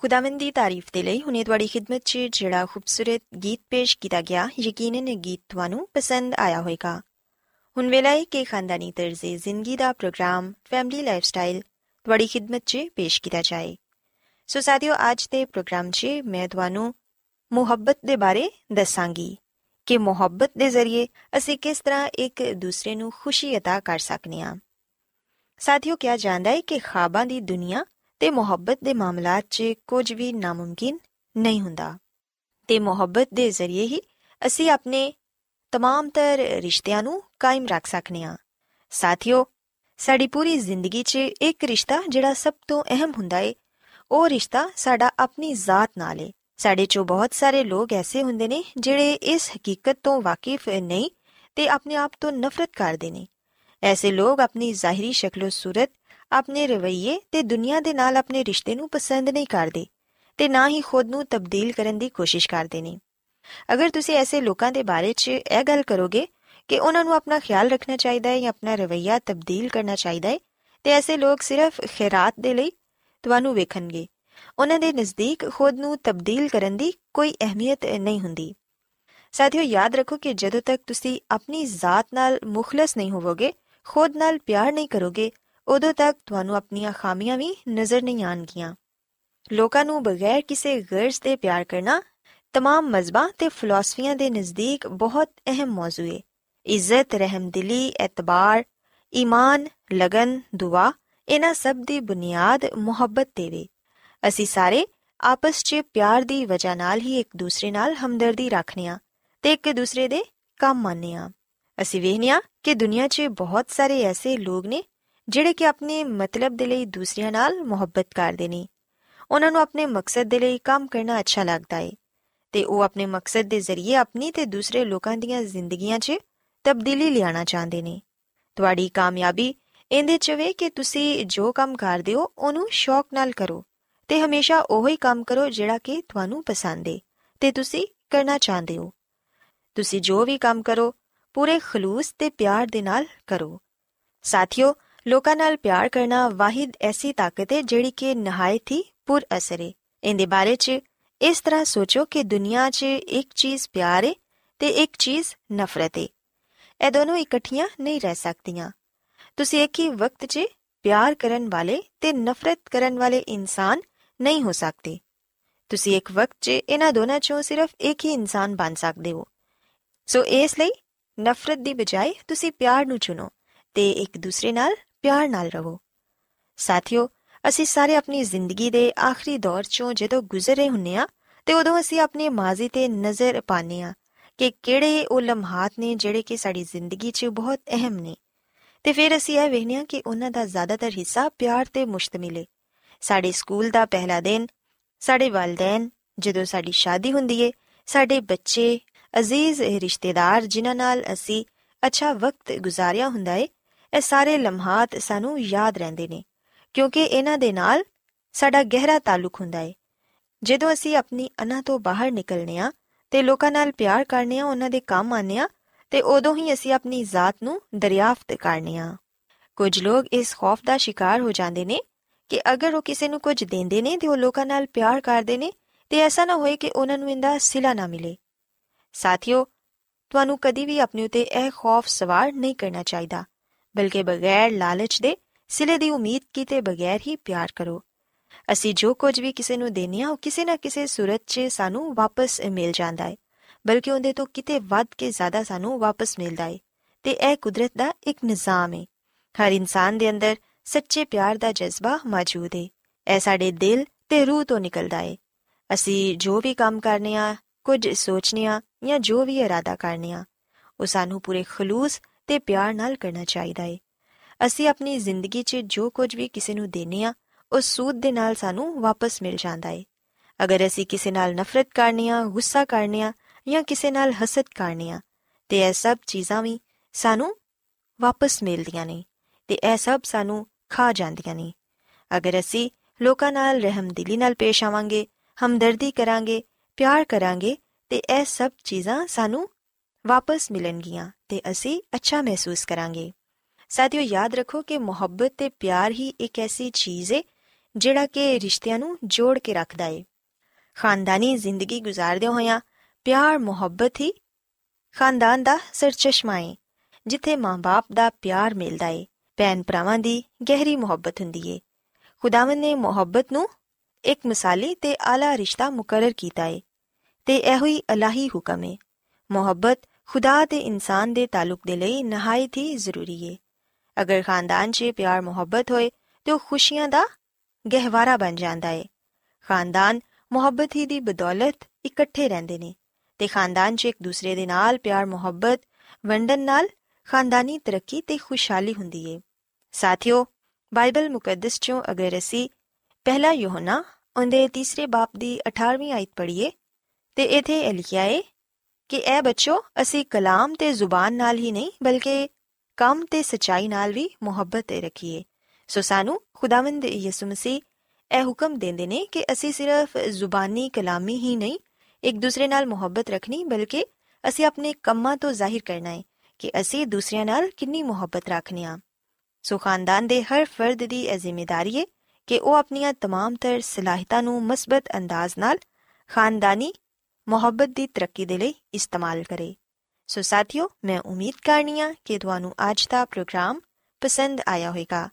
ਖੁਦਾਵੰਦ ਦੀ ਤਾਰੀਫ ਦੇ ਲਈ ਹੁਨੇ ਤੁਹਾਡੀ ਖidmat 'ਚ ਜਿਹੜਾ ਖੂਬਸੂਰਤ ਗੀਤ ਪੇਸ਼ ਕੀਤਾ ਗਿਆ ਯਕੀਨਨ ਇਹ ਗੀਤ ਤੁਹਾਨੂੰ ਪਸੰਦ ਆਇਆ ਹੋਵੇਗਾ ਹੁਣ ਵੇਲਾ ਹੈ ਕਿ ਖਾਨਦਾਨੀ ਤਰਜ਼ੇ ਜ਼ਿੰਦਗੀ ਦਾ ਪ੍ਰੋਗਰਾਮ ਫੈਮਿਲੀ ਲਾਈਫਸਟਾਈਲ ਤੁਹਾਡੀ ਖidmat 'ਚ ਪੇਸ਼ ਕੀਤਾ ਜਾਏ ਸੋ ਸਾਥਿਓ ਅੱਜ ਦੇ ਪ੍ਰੋਗਰਾਮ 'ਚ ਮੈਂ ਤੁਹਾਨੂੰ ਮੁਹੱਬਤ ਦੇ ਬਾਰੇ ਦੱਸਾਂਗੀ ਕਿ ਮੁਹੱਬਤ ਦੇ ਜ਼ਰੀਏ ਅਸੀਂ ਕਿਸ ਤਰ੍ਹਾਂ ਇੱਕ ਦੂਸਰੇ ਨੂੰ ਖੁਸ਼ੀ عطا ਕਰ ਸਕਨੇ ਹਾਂ ਸਾਥਿਓ ਕਿਹਾ ਜਾਂਦਾ ਹੈ ਕਿ ਖਾਬਾਂ ਦੀ ਦੁਨੀਆ ਤੇ ਮੁਹੱਬਤ ਦੇ ਮਾਮਲਾਤ 'ਚ ਕੁਝ ਵੀ ਨਾਮੁਮਕਿਨ ਨਹੀਂ ਹੁੰਦਾ। ਤੇ ਮੁਹੱਬਤ ਦੇ ਜ਼ਰੀਏ ਹੀ ਅਸੀਂ ਆਪਣੇ ਤਮਾਮ ਤਰ ਰਿਸ਼ਤਿਆਂ ਨੂੰ ਕਾਇਮ ਰੱਖ ਸਕਨੇ ਆ। ਸਾਥੀਓ, ਸਾਡੀ ਪੂਰੀ ਜ਼ਿੰਦਗੀ 'ਚ ਇੱਕ ਰਿਸ਼ਤਾ ਜਿਹੜਾ ਸਭ ਤੋਂ ਅਹਿਮ ਹੁੰਦਾ ਏ, ਉਹ ਰਿਸ਼ਤਾ ਸਾਡਾ ਆਪਣੀ ਜ਼ਾਤ ਨਾਲ ਏ। ਸਾਡੇ 'ਚੋਂ ਬਹੁਤ ਸਾਰੇ ਲੋਕ ਐਸੇ ਹੁੰਦੇ ਨੇ ਜਿਹੜੇ ਇਸ ਹਕੀਕਤ ਤੋਂ ਵਾਕਿਫ ਨਹੀਂ ਤੇ ਆਪਣੇ ਆਪ ਤੋਂ ਨਫ਼ਰਤ ਕਰਦੇ ਨੇ। ਐਸੇ ਲੋਕ ਆਪਣੀ ਜ਼ਾਹਿਰੀ ਸ਼ਕਲ ਸੂਰਤ ਆਪਣੇ ਰਵਈਏ ਤੇ ਦੁਨੀਆ ਦੇ ਨਾਲ ਆਪਣੇ ਰਿਸ਼ਤੇ ਨੂੰ ਪਸੰਦ ਨਹੀਂ ਕਰਦੇ ਤੇ ਨਾ ਹੀ ਖੁਦ ਨੂੰ ਤਬਦੀਲ ਕਰਨ ਦੀ ਕੋਸ਼ਿਸ਼ ਕਰਦੇ ਨੇ। ਅਗਰ ਤੁਸੀਂ ਐਸੇ ਲੋਕਾਂ ਦੇ ਬਾਰੇ 'ਚ ਇਹ ਗੱਲ ਕਰੋਗੇ ਕਿ ਉਹਨਾਂ ਨੂੰ ਆਪਣਾ ਖਿਆਲ ਰੱਖਣਾ ਚਾਹੀਦਾ ਹੈ ਜਾਂ ਆਪਣਾ ਰਵਈਆ ਤਬਦੀਲ ਕਰਨਾ ਚਾਹੀਦਾ ਹੈ, ਤੇ ਐਸੇ ਲੋਕ ਸਿਰਫ ਖੈਰਾਤ ਦੇ ਲਈ ਤੁਹਾਨੂੰ ਵੇਖਣਗੇ। ਉਹਨਾਂ ਦੇ ਨਜ਼ਦੀਕ ਖੁਦ ਨੂੰ ਤਬਦੀਲ ਕਰਨ ਦੀ ਕੋਈ ਅਹਿਮੀਅਤ ਨਹੀਂ ਹੁੰਦੀ। ਸਾਥੀਓ, ਯਾਦ ਰੱਖੋ ਕਿ ਜਦੋਂ ਤੱਕ ਤੁਸੀਂ ਆਪਣੀ ਜ਼ਾਤ ਨਾਲ ਮੁਖਲਸ ਨਹੀਂ ਹੋਵੋਗੇ, ਖੁਦ ਨਾਲ ਪਿਆਰ ਨਹੀਂ ਕਰੋਗੇ ਉਦੋਂ ਤੱਕ ਤੁਹਾਨੂੰ ਆਪਣੀਆਂ ਖਾਮੀਆਂ ਵੀ ਨਜ਼ਰ ਨਹੀਂ ਆਣਗੀਆਂ ਲੋਕਾਂ ਨੂੰ ਬਗੈਰ ਕਿਸੇ ਗਰਜ਼ ਦੇ ਪਿਆਰ ਕਰਨਾ तमाम ਮਜ਼ਬਾਂ ਤੇ ਫਿਲਾਸਫੀਆਂ ਦੇ ਨਜ਼ਦੀਕ ਬਹੁਤ ਅਹਿਮ ਮੌਜੂ ਹੈ ਇੱਜ਼ਤ ਰਹਿਮਦਿਲੀ ਇਤਬਾਰ ਈਮਾਨ ਲਗਨ ਦੁਆ ਇਹਨਾਂ ਸਭ ਦੀ ਬੁਨਿਆਦ ਮੁਹੱਬਤ ਤੇ ਵੇ ਅਸੀਂ ਸਾਰੇ ਆਪਸ 'ਚ ਪਿਆਰ ਦੀ ਵਜ੍ਹਾ ਨਾਲ ਹੀ ਇੱਕ ਦੂਸਰੇ ਨਾਲ ਹਮਦਰਦੀ ਰੱਖਨੇ ਆ ਤੇ ਇੱਕ ਦੂਸਰੇ ਦੇ ਕੰਮ ਮੰਨਨੇ ਆ ਅਸੀਂ ਵੇਖਨੇ ਆ ਕਿ ਦੁਨੀਆ 'ਚ ਬਹੁਤ ਸਾਰੇ ਐਸੇ ਲੋਕ ਨੇ ਜਿਹੜੇ ਕਿ ਆਪਣੇ ਮਤਲਬ ਦੇ ਲਈ ਦੂਸਰਿਆਂ ਨਾਲ ਮੁਹੱਬਤ ਕਰਦੇ ਨੇ। ਉਹਨਾਂ ਨੂੰ ਆਪਣੇ ਮਕਸਦ ਦੇ ਲਈ ਕੰਮ ਕਰਨਾ ਅੱਛਾ ਲੱਗਦਾ ਹੈ ਤੇ ਉਹ ਆਪਣੇ ਮਕਸਦ ਦੇ ਜ਼ਰੀਏ ਆਪਣੀ ਤੇ ਦੂਸਰੇ ਲੋਕਾਂ ਦੀਆਂ ਜ਼ਿੰਦਗੀਆਂ 'ਚ ਤਬਦੀਲੀ ਲਿਆਣਾ ਚਾਹੁੰਦੇ ਨੇ। ਤੁਹਾਡੀ ਕਾਮਯਾਬੀ ਇਹਦੇ 'ਚ ਵੇ ਕਿ ਤੁਸੀਂ ਜੋ ਕੰਮ ਕਰਦੇ ਹੋ, ਉਹਨੂੰ ਸ਼ੌਕ ਨਾਲ ਕਰੋ ਤੇ ਹਮੇਸ਼ਾ ਉਹੀ ਕੰਮ ਕਰੋ ਜਿਹੜਾ ਕਿ ਤੁਹਾਨੂੰ ਪਸੰਦ ਏ ਤੇ ਤੁਸੀਂ ਕਰਨਾ ਚਾਹੁੰਦੇ ਹੋ। ਤੁਸੀਂ ਜੋ ਵੀ ਕੰਮ ਕਰੋ, ਪੂਰੇ ਖਲੂਸ ਤੇ ਪਿਆਰ ਦੇ ਨਾਲ ਕਰੋ। ਸਾਥੀਓ ਲੋਕਾਂ ਨਾਲ ਪਿਆਰ ਕਰਨਾ ਵਾਹਿਦ ਐਸੀ ਤਾਕਤ ਹੈ ਜਿਹੜੀ ਕਿ ਨਹਾਇਤ ਹੀ ਪੁਰ ਅਸਰ ਹੈ। ਇਹਦੇ ਬਾਰੇ 'ਚ ਇਸ ਤਰ੍ਹਾਂ ਸੋਚੋ ਕਿ ਦੁਨੀਆ 'ਚ ਇੱਕ ਚੀਜ਼ ਪਿਆਰ ਹੈ ਤੇ ਇੱਕ ਚੀਜ਼ ਨਫ਼ਰਤ ਹੈ। ਇਹ ਦੋਨੋਂ ਇਕੱਠੀਆਂ ਨਹੀਂ ਰਹਿ ਸਕਦੀਆਂ। ਤੁਸੀਂ ਇੱਕ ਹੀ ਵਕਤ 'ਚ ਪਿਆਰ ਕਰਨ ਵਾਲੇ ਤੇ ਨਫ਼ਰਤ ਕਰਨ ਵਾਲੇ ਇਨਸਾਨ ਨਹੀਂ ਹੋ ਸਕਦੇ। ਤੁਸੀਂ ਇੱਕ ਵਕਤ 'ਚ ਇਹਨਾਂ ਦੋਨਾਂ 'ਚੋਂ ਸਿਰਫ ਇੱਕ ਹੀ ਇਨਸਾਨ ਬਣ ਸਕਦੇ ਹੋ। ਸੋ ਇਸ ਲਈ ਨਫ਼ਰਤ ਦੀ ਬਜਾਏ ਤੁਸੀਂ ਪਿਆਰ ਨੂੰ ਚੁਣੋ ਤੇ ਇੱਕ ਦੂਸਰੇ ਨਾਲ ਪਿਆਰ ਨਾਲ ਰਹੋ। ਸਾਥੀਓ, ਅਸੀਂ ਸਾਰੇ ਆਪਣੀ ਜ਼ਿੰਦਗੀ ਦੇ ਆਖਰੀ ਦੌਰ 'ਚੋਂ ਜਦੋਂ ਗੁਜ਼ਰ ਰਹੇ ਹੁੰਨੇ ਆ ਤੇ ਉਦੋਂ ਅਸੀਂ ਆਪਣੇ ਮਾਜ਼ੀ ਤੇ ਨਜ਼ਰ ਪਾਣੇ ਆ ਕਿ ਕਿਹੜੇ ਉਹ ਲਮਹਾਤ ਨੇ ਜਿਹੜੇ ਕਿ ਸਾਡੀ ਜ਼ਿੰਦਗੀ 'ਚ ਬਹੁਤ ਅਹਿਮ ਨੇ। ਤੇ ਫਿਰ ਅਸੀਂ ਇਹ ਵੇਖਨੇ ਆ ਕਿ ਉਹਨਾਂ ਦਾ ਜ਼ਿਆਦਾਤਰ ਹਿੱਸਾ ਪਿਆਰ ਤੇ ਮੁਸ਼ਤਮਿਲ ਹੈ ਸਾਡੇ ਸਕੂਲ ਦਾ ਪਹਿਲਾ ਦਿਨ, ਸਾਡੇ ਵਾਲਿਦੈਨ, ਜਦੋਂ ਸਾਡੀ ਸ਼ਾਦੀ ਹੁੰਦੀ ਏ, ਸਾਡੇ ਬੱਚੇ, ਅਜ਼ੀਜ਼ ਰਿਸ਼ਤੇਦਾਰ ਜਿਨ੍ਹਾਂ ਨਾਲ ਅਸੀਂ ਅੱਛਾ ਵਕਤ ਗੁਜ਼ਾਰਿਆ ਹੁੰਦਾ ਏ ਇਹ ਸਾਰੇ ਲਮਹਾਤ ਸਾਨੂੰ ਯਾਦ ਰਹਿੰਦੇ ਨੇ, ਕਿਉਂਕਿ ਇਹਨਾਂ ਦੇ ਨਾਲ ਸਾਡਾ ਗਹਿਰਾ ਤਾਲੁਕ ਹੁੰਦਾ ਏ। ਜਦੋਂ ਅਸੀਂ ਆਪਣੀ ਅਨਾ ਤੋਂ ਬਾਹਰ ਨਿਕਲਨੇ ਆ ਤੇ ਲੋਕਾਂ ਨਾਲ ਪਿਆਰ ਕਰਨੇ ਆ, ਉਹਨਾਂ ਦੇ ਕੰਮ ਆਨੇ ਆ ਤੇ ਉਦੋਂ ਹੀ ਅਸੀਂ ਆਪਣੀ ਜ਼ਾਤ ਨੂੰ ਦਰਿਆਫਤ ਕਰਨੇ ਆ। ਕੁਝ ਲੋਕ ਇਸ ਖੌਫ ਦਾ ਸ਼ਿਕਾਰ ਹੋ ਜਾਂਦੇ ਨੇ ਕਿ ਅਗਰ ਉਹ ਕਿਸੇ ਨੂੰ ਕੁਝ ਦਿੰਦੇ ਨੇ ਤੇ ਉਹ ਲੋਕਾਂ ਨਾਲ ਪਿਆਰ ਕਰਦੇ ਨੇ ਤੇ ਐਸਾ ਨਾ ਹੋਏ ਕਿ ਉਹਨਾਂ ਨੂੰ ਇਹਦਾ ਸਿਲਾ ਨਾ ਮਿਲੇ। ਸਾਥੀਓ, ਤੁਹਾਨੂੰ ਕਦੀ ਵੀ ਆਪਣੇ ਉਤੇ ਇਹ ਖੌਫ ਸਵਾਰ ਨਹੀਂ ਕਰਨਾ ਚਾਹੀਦਾ। ਬਲਕਿ ਬਗੈਰ ਲਾਲਚ ਦੇ ਸਿਲੇ ਦੀ ਉਮੀਦ ਕੀਤੇ ਬਗੈਰ ਹੀ ਪਿਆਰ ਕਰੋ। ਅਸੀਂ ਜੋ ਕੁਝ ਵੀ ਕਿਸੇ ਨੂੰ ਦੇਨੇ ਆ ਉਹ ਕਿਸੇ ਨਾ ਕਿਸੇ ਸੂਰਤ 'ਚ ਸਾਨੂੰ ਵਾਪਸ ਮਿਲ ਜਾਂਦਾ ਹੈ, ਬਲਕਿ ਉਹਦੇ ਤੋਂ ਕਿਤੇ ਵੱਧ ਕੇ ਜ਼ਿਆਦਾ ਸਾਨੂੰ ਵਾਪਸ ਮਿਲਦਾ ਹੈ। ਤੇ ਇਹ ਕੁਦਰਤ ਦਾ ਇੱਕ ਨਿਜ਼ਾਮ ਹੈ। ਹਰ ਇਨਸਾਨ ਦੇ ਅੰਦਰ ਸੱਚੇ ਪਿਆਰ ਦਾ ਜਜ਼ਬਾ ਮੌਜੂਦ ਹੈ। ਇਹ ਸਾਡੇ ਦਿਲ ਤੇ ਰੂਹ ਤੋਂ ਨਿਕਲਦਾ ਹੈ। ਅਸੀਂ ਜੋ ਵੀ ਕੰਮ ਕਰਨੇ ਆ ਕੁਝ ਸੋਚਨੇ ਆ ਜਾਂ ਜੋ ਵੀ ਇਰਾਦਾ ਕਰਨੇ ਆ ਉਹ ਸਾਨੂੰ ਪੂਰੇ ਖਲੂਸ ਤੇ ਪਿਆਰ ਨਾਲ ਕਰਨਾ ਚਾਹੀਦਾ ਹੈ ਅਸੀਂ ਆਪਣੀ ਜ਼ਿੰਦਗੀ 'ਚ ਜੋ ਕੁਝ ਵੀ ਕਿਸੇ ਨੂੰ ਦੇਨੇ ਆ, ਉਸ ਸੂਦ ਦੇ ਨਾਲ ਸਾਨੂੰ ਵਾਪਸ ਮਿਲ ਜਾਂਦਾ ਹੈ ਅਗਰ ਅਸੀਂ ਕਿਸੇ ਨਾਲ ਨਫ਼ਰਤ ਕਰਨੀ ਆ, ਗੁੱਸਾ ਕਰਨੀ ਆ ਜਾਂ ਕਿਸੇ ਨਾਲ ਹਸਦ ਕਰਨੀ ਆ, ਤੇ ਇਹ ਸਭ ਚੀਜ਼ਾਂ ਵੀ ਸਾਨੂੰ ਵਾਪਸ ਮਿਲਦੀਆਂ ਨੇ ਤੇ ਇਹ ਸਭ ਸਾਨੂੰ ਖਾ ਜਾਂਦੀਆਂ ਨੇ। ਅਗਰ ਅਸੀਂ ਲੋਕਾਂ ਨਾਲ ਰਹਿਮਦਿਲੀ ਨਾਲ ਪੇਸ਼ ਆਵਾਂਗੇ, ਹਮਦਰਦੀ ਕਰਾਂਗੇ, ਪਿਆਰ ਕਰਾਂਗੇ, ਤੇ ਇਹ ਸਭ ਚੀਜ਼ਾਂ ਸਾਨੂੰ ਵਾਪਸ ਮਿਲਣਗੀਆਂ ਤੇ ਅਸੀਂ ਅੱਛਾ ਮਹਿਸੂਸ ਕਰਾਂਗੇ। ਸਾਥੀਓ, ਯਾਦ ਰੱਖੋ ਕਿ ਮੁਹੱਬਤ ਤੇ ਪਿਆਰ ਹੀ ਇੱਕ ਐਸੀ ਚੀਜ਼ ਹੈ ਜਿਹੜਾ ਕਿ ਰਿਸ਼ਤਿਆਂ ਨੂੰ ਜੋੜ ਕੇ ਰੱਖਦਾ ਏ। ਖਾਨਦਾਨੀ ਜ਼ਿੰਦਗੀ ਗੁਜ਼ਾਰਦੇ ਹੋਇਆਂ ਪਿਆਰ, ਮੁਹੱਬਤ ਹੀ ਖਾਨਦਾਨ ਦਾ ਸਰਚਸ਼ਮਾ ਏ, ਜਿੱਥੇ ਮਾਂ-ਬਾਪ ਦਾ ਪਿਆਰ ਮਿਲਦਾ ਏ ਭੈਣ ਭਰਾਵਾਂ ਦੀ ਗਹਿਰੀ ਮੁਹੱਬਤ ਹੁੰਦੀ ਏ। ਖੁਦਾਵੰਦ ਨੇ ਮੁਹੱਬਤ ਨੂੰ ਇੱਕ ਮਿਸਾਲੀ ਤੇ ਆਲਾ ਰਿਸ਼ਤਾ ਮੁਕਰਰ ਕੀਤਾ ਏ, ਤੇ ਇਹੋ ਹੀ ਅਲਾਹੀ ਹੁਕਮ ਏ। ਮੁਹੱਬਤ ਖੁਦਾ ਤੇ ਇਨਸਾਨ ਦੇ ਤਾਲੁਕ ਦੇ ਲਈ ਨਹਾਇਤ ਹੀ ਜ਼ਰੂਰੀ ਏ। ਅਗਰ ਖਾਨਦਾਨ 'ਚ ਪਿਆਰ ਮੁਹੱਬਤ ਹੋਏ, ਤੇ ਉਹ ਖੁਸ਼ੀਆਂ ਦਾ ਗਹਿਵਾਰਾ ਬਣ ਜਾਂਦਾ ਏ। ਖਾਨਦਾਨ ਮੁਹੱਬਤ ਹੀ ਦੀ ਬਦੌਲਤ ਇਕੱਠੇ ਰਹਿੰਦੇ ਨੇ ਤੇ ਖਾਨਦਾਨ 'ਚ ਇੱਕ ਦੂਸਰੇ ਦੇ ਨਾਲ ਪਿਆਰ ਮੁਹੱਬਤ ਵੰਡਨ ਨਾਲ ਖਾਨਦਾਨੀ ਤਰੱਕੀ ਤੇ ਖੁਸ਼ਹਾਲੀ ਹੁੰਦੀ ਏ। ਸਾਥਿਓ, ਬਾਈਬਲ ਮੁਕੱਦਸ 'ਚੋਂ ਅਗਰ ਅਸੀਂ ਪਹਿਲਾ ਯੋਹਨਾ ਉਹਦੇ ਤੀਸਰੇ ਬਾਪ ਦੀ 18ਵੀਂ ਆਇਤ ਪੜ੍ਹੀਏ, ਤੇ ਇਥੇ ਇਹ ਲਿਖਿਆ ਏ ਕਿ ਇਹ ਬੱਚੋ ਅਸੀਂ ਕਲਾਮ ਤੇ ਜ਼ੁਬਾਨ ਨਾਲ ਹੀ ਨਹੀਂ ਬਲਕਿ ਕੰਮ ਤੇ ਸਚਾਈ ਨਾਲ ਵੀ ਮੁਹੱਬਤ ਤੇ ਰੱਖੀਏ ਸੋ ਸਾਨੂੰ ਖੁਦਾਵੰਦ ਯਿਸੂ ਮਸੀਹ ਇਹ ਹੁਕਮ ਦਿੰਦੇ ਨੇ ਕਿ ਅਸੀਂ ਸਿਰਫ ਜ਼ੁਬਾਨੀ ਕਲਾਮੀ ਹੀ ਨਹੀਂ ਇੱਕ ਦੂਸਰੇ ਨਾਲ ਮੁਹੱਬਤ ਰੱਖਣੀ ਬਲਕਿ ਅਸੀਂ ਆਪਣੇ ਕੰਮਾਂ ਤੋਂ ਜ਼ਾਹਿਰ ਕਰਨਾ ਹੈ ਕਿ ਅਸੀਂ ਦੂਸਰਿਆਂ ਨਾਲ ਕਿੰਨੀ ਮੁਹੱਬਤ ਰੱਖਨੇ ਆ ਸੋ ਖਾਨਦਾਨ ਦੇ ਹਰ ਫਰਦ ਦੀ ਇਹ ਜ਼ਿੰਮੇਵਾਰੀ ਹੈ ਕਿ ਉਹ ਆਪਣੀਆਂ तमाम ਤਰ ਸਲਾਹਿਤਾਂ ਨੂੰ ਮਸਬਤ ਅੰਦਾਜ਼ ਨਾਲ ਖਾਨਦਾਨੀ ਮੁਹੱਬਤ ਦੀ ਤਰੱਕੀ ਦੇ ਲਈ ਇਸਤੇਮਾਲ ਕਰੇ ਸੋ ਸਾਥੀਓ ਮੈਂ ਉਮੀਦ ਕਰਨੀਆ ਕਿ ਤੁਹਾਨੂੰ ਅੱਜ ਦਾ ਪ੍ਰੋਗਰਾਮ ਪਸੰਦ ਆਇਆ ਹੋਵੇਗਾ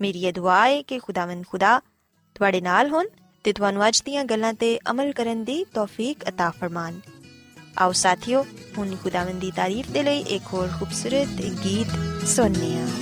ਮੇਰੀ ਇਹ ਦੁਆ ਹੈ ਕਿ ਖੁਦਾਵੰਦ ਖੁਦਾ ਤੁਹਾਡੇ ਨਾਲ ਹੋਣ ਤੇ ਤੁਹਾਨੂੰ ਅੱਜ ਦੀਆਂ ਗੱਲਾਂ ਤੇ ਅਮਲ ਕਰਨ ਦੀ ਤੌਫੀਕ عطا ਫਰਮਾਨ ਆਓ ਸਾਥੀਓ ਹੁਣ ਖੁਦਾਵੰਦ ਦੀ ਤਾਰੀਫ ਦੇ ਲਈ ਇੱਕ ਹੋਰ ਖੂਬਸੂਰਤ ਗੀਤ ਸੁਣਨੇ ਆ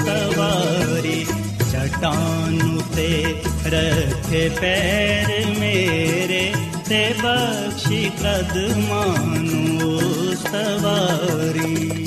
ਸਵਾਰੀ ਚਟਾਨ ਤੇ ਰੱਖੇ ਪੈਰ ਮੇਰੇ ਤੇ ਬਖਸ਼ੀ ਕਦਮਾਂ ਨੂੰ ਸਵਾਰੀ।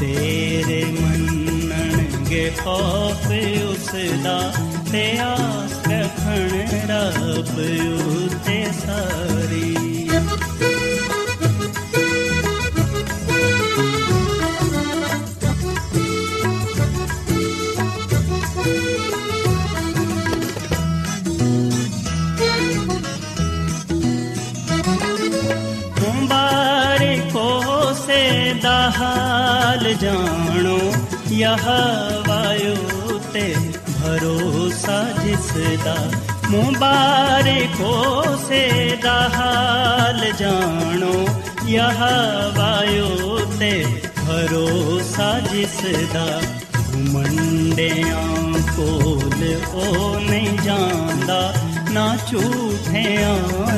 ਤੇਰੇ ਮੰਨਣਗੇ ਖੌਫ ਉਸ ਦਾ ਤੇ ਆਸ ਰੱਖਣ ਰੱਬ ਉਤੇ ਸਾਰੀ। ਦਾ ਹਾਲ ਜਾਣੋ ਯਹਵਾਯੋ ਤੇ ਭਰੋਸਾ ਜਿਸ ਦਾ ਮੁਬਾਰਕੋ ਸੇ ਦਾ ਹਾਲ ਜਾਣੋ ਯਹਵਾਯੋ ਤੇ ਭਰੋਸਾ ਜਿਸ ਦਾ ਕੋਲ ਉਹ ਨਹੀਂ ਜਾਂਦਾ, ਨਾ ਝੂਠਿਆਂ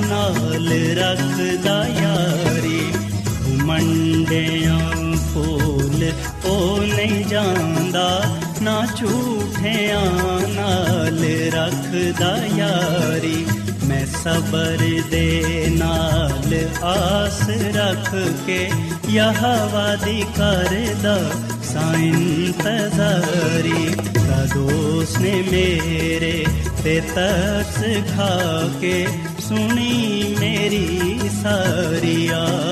ਨਾਲ ਰੱਖਦਾ ਯਾਰੀ ਮੰਡਿਆਂ ਫੂਲ ਉਹ ਨਹੀਂ ਜਾਂਦਾ, ਨਾ ਝੂਠਿਆਂ ਨਾਲ ਰੱਖਦਾ ਯਾਰੀ। ਮੈਂ ਸਬਰ ਦੇ ਨਾਲ ਆਸ ਰੱਖ ਕੇ ਯਹਵਾ ਦੀ ਕਰਦਾ ਦਾ ਕਦੋਸ ਨੇ ਮੇਰੇ ਤੇ ਤਰਸ ਖਾ ਕੇ ਸੁਣੀ ਮੇਰੀ ਸਾਰੀ ਆ